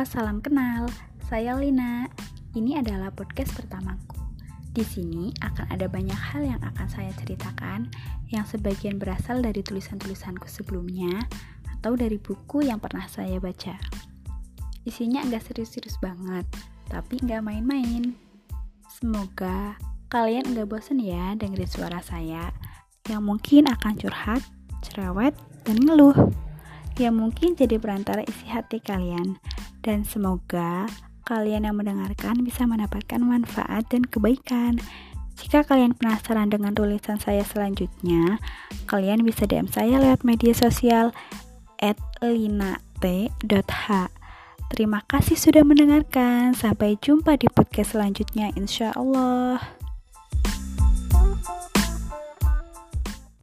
Salam kenal. Saya Lina. Ini adalah podcast pertamaku. Di sini akan ada banyak hal yang akan saya ceritakan yang sebagian berasal dari tulisan-tulisanku sebelumnya atau dari buku yang pernah saya baca. Isinya nggak serius-serius banget, tapi nggak main-main. Semoga kalian nggak bosen ya dengerin suara saya yang mungkin akan curhat, cerewet, dan ngeluh yang mungkin jadi perantara isi hati kalian. Dan semoga kalian yang mendengarkan bisa mendapatkan manfaat dan kebaikan. Jika kalian penasaran dengan tulisan saya selanjutnya, kalian bisa DM saya lewat media sosial @linat.h. Terima kasih sudah mendengarkan. Sampai jumpa di podcast selanjutnya, insya Allah.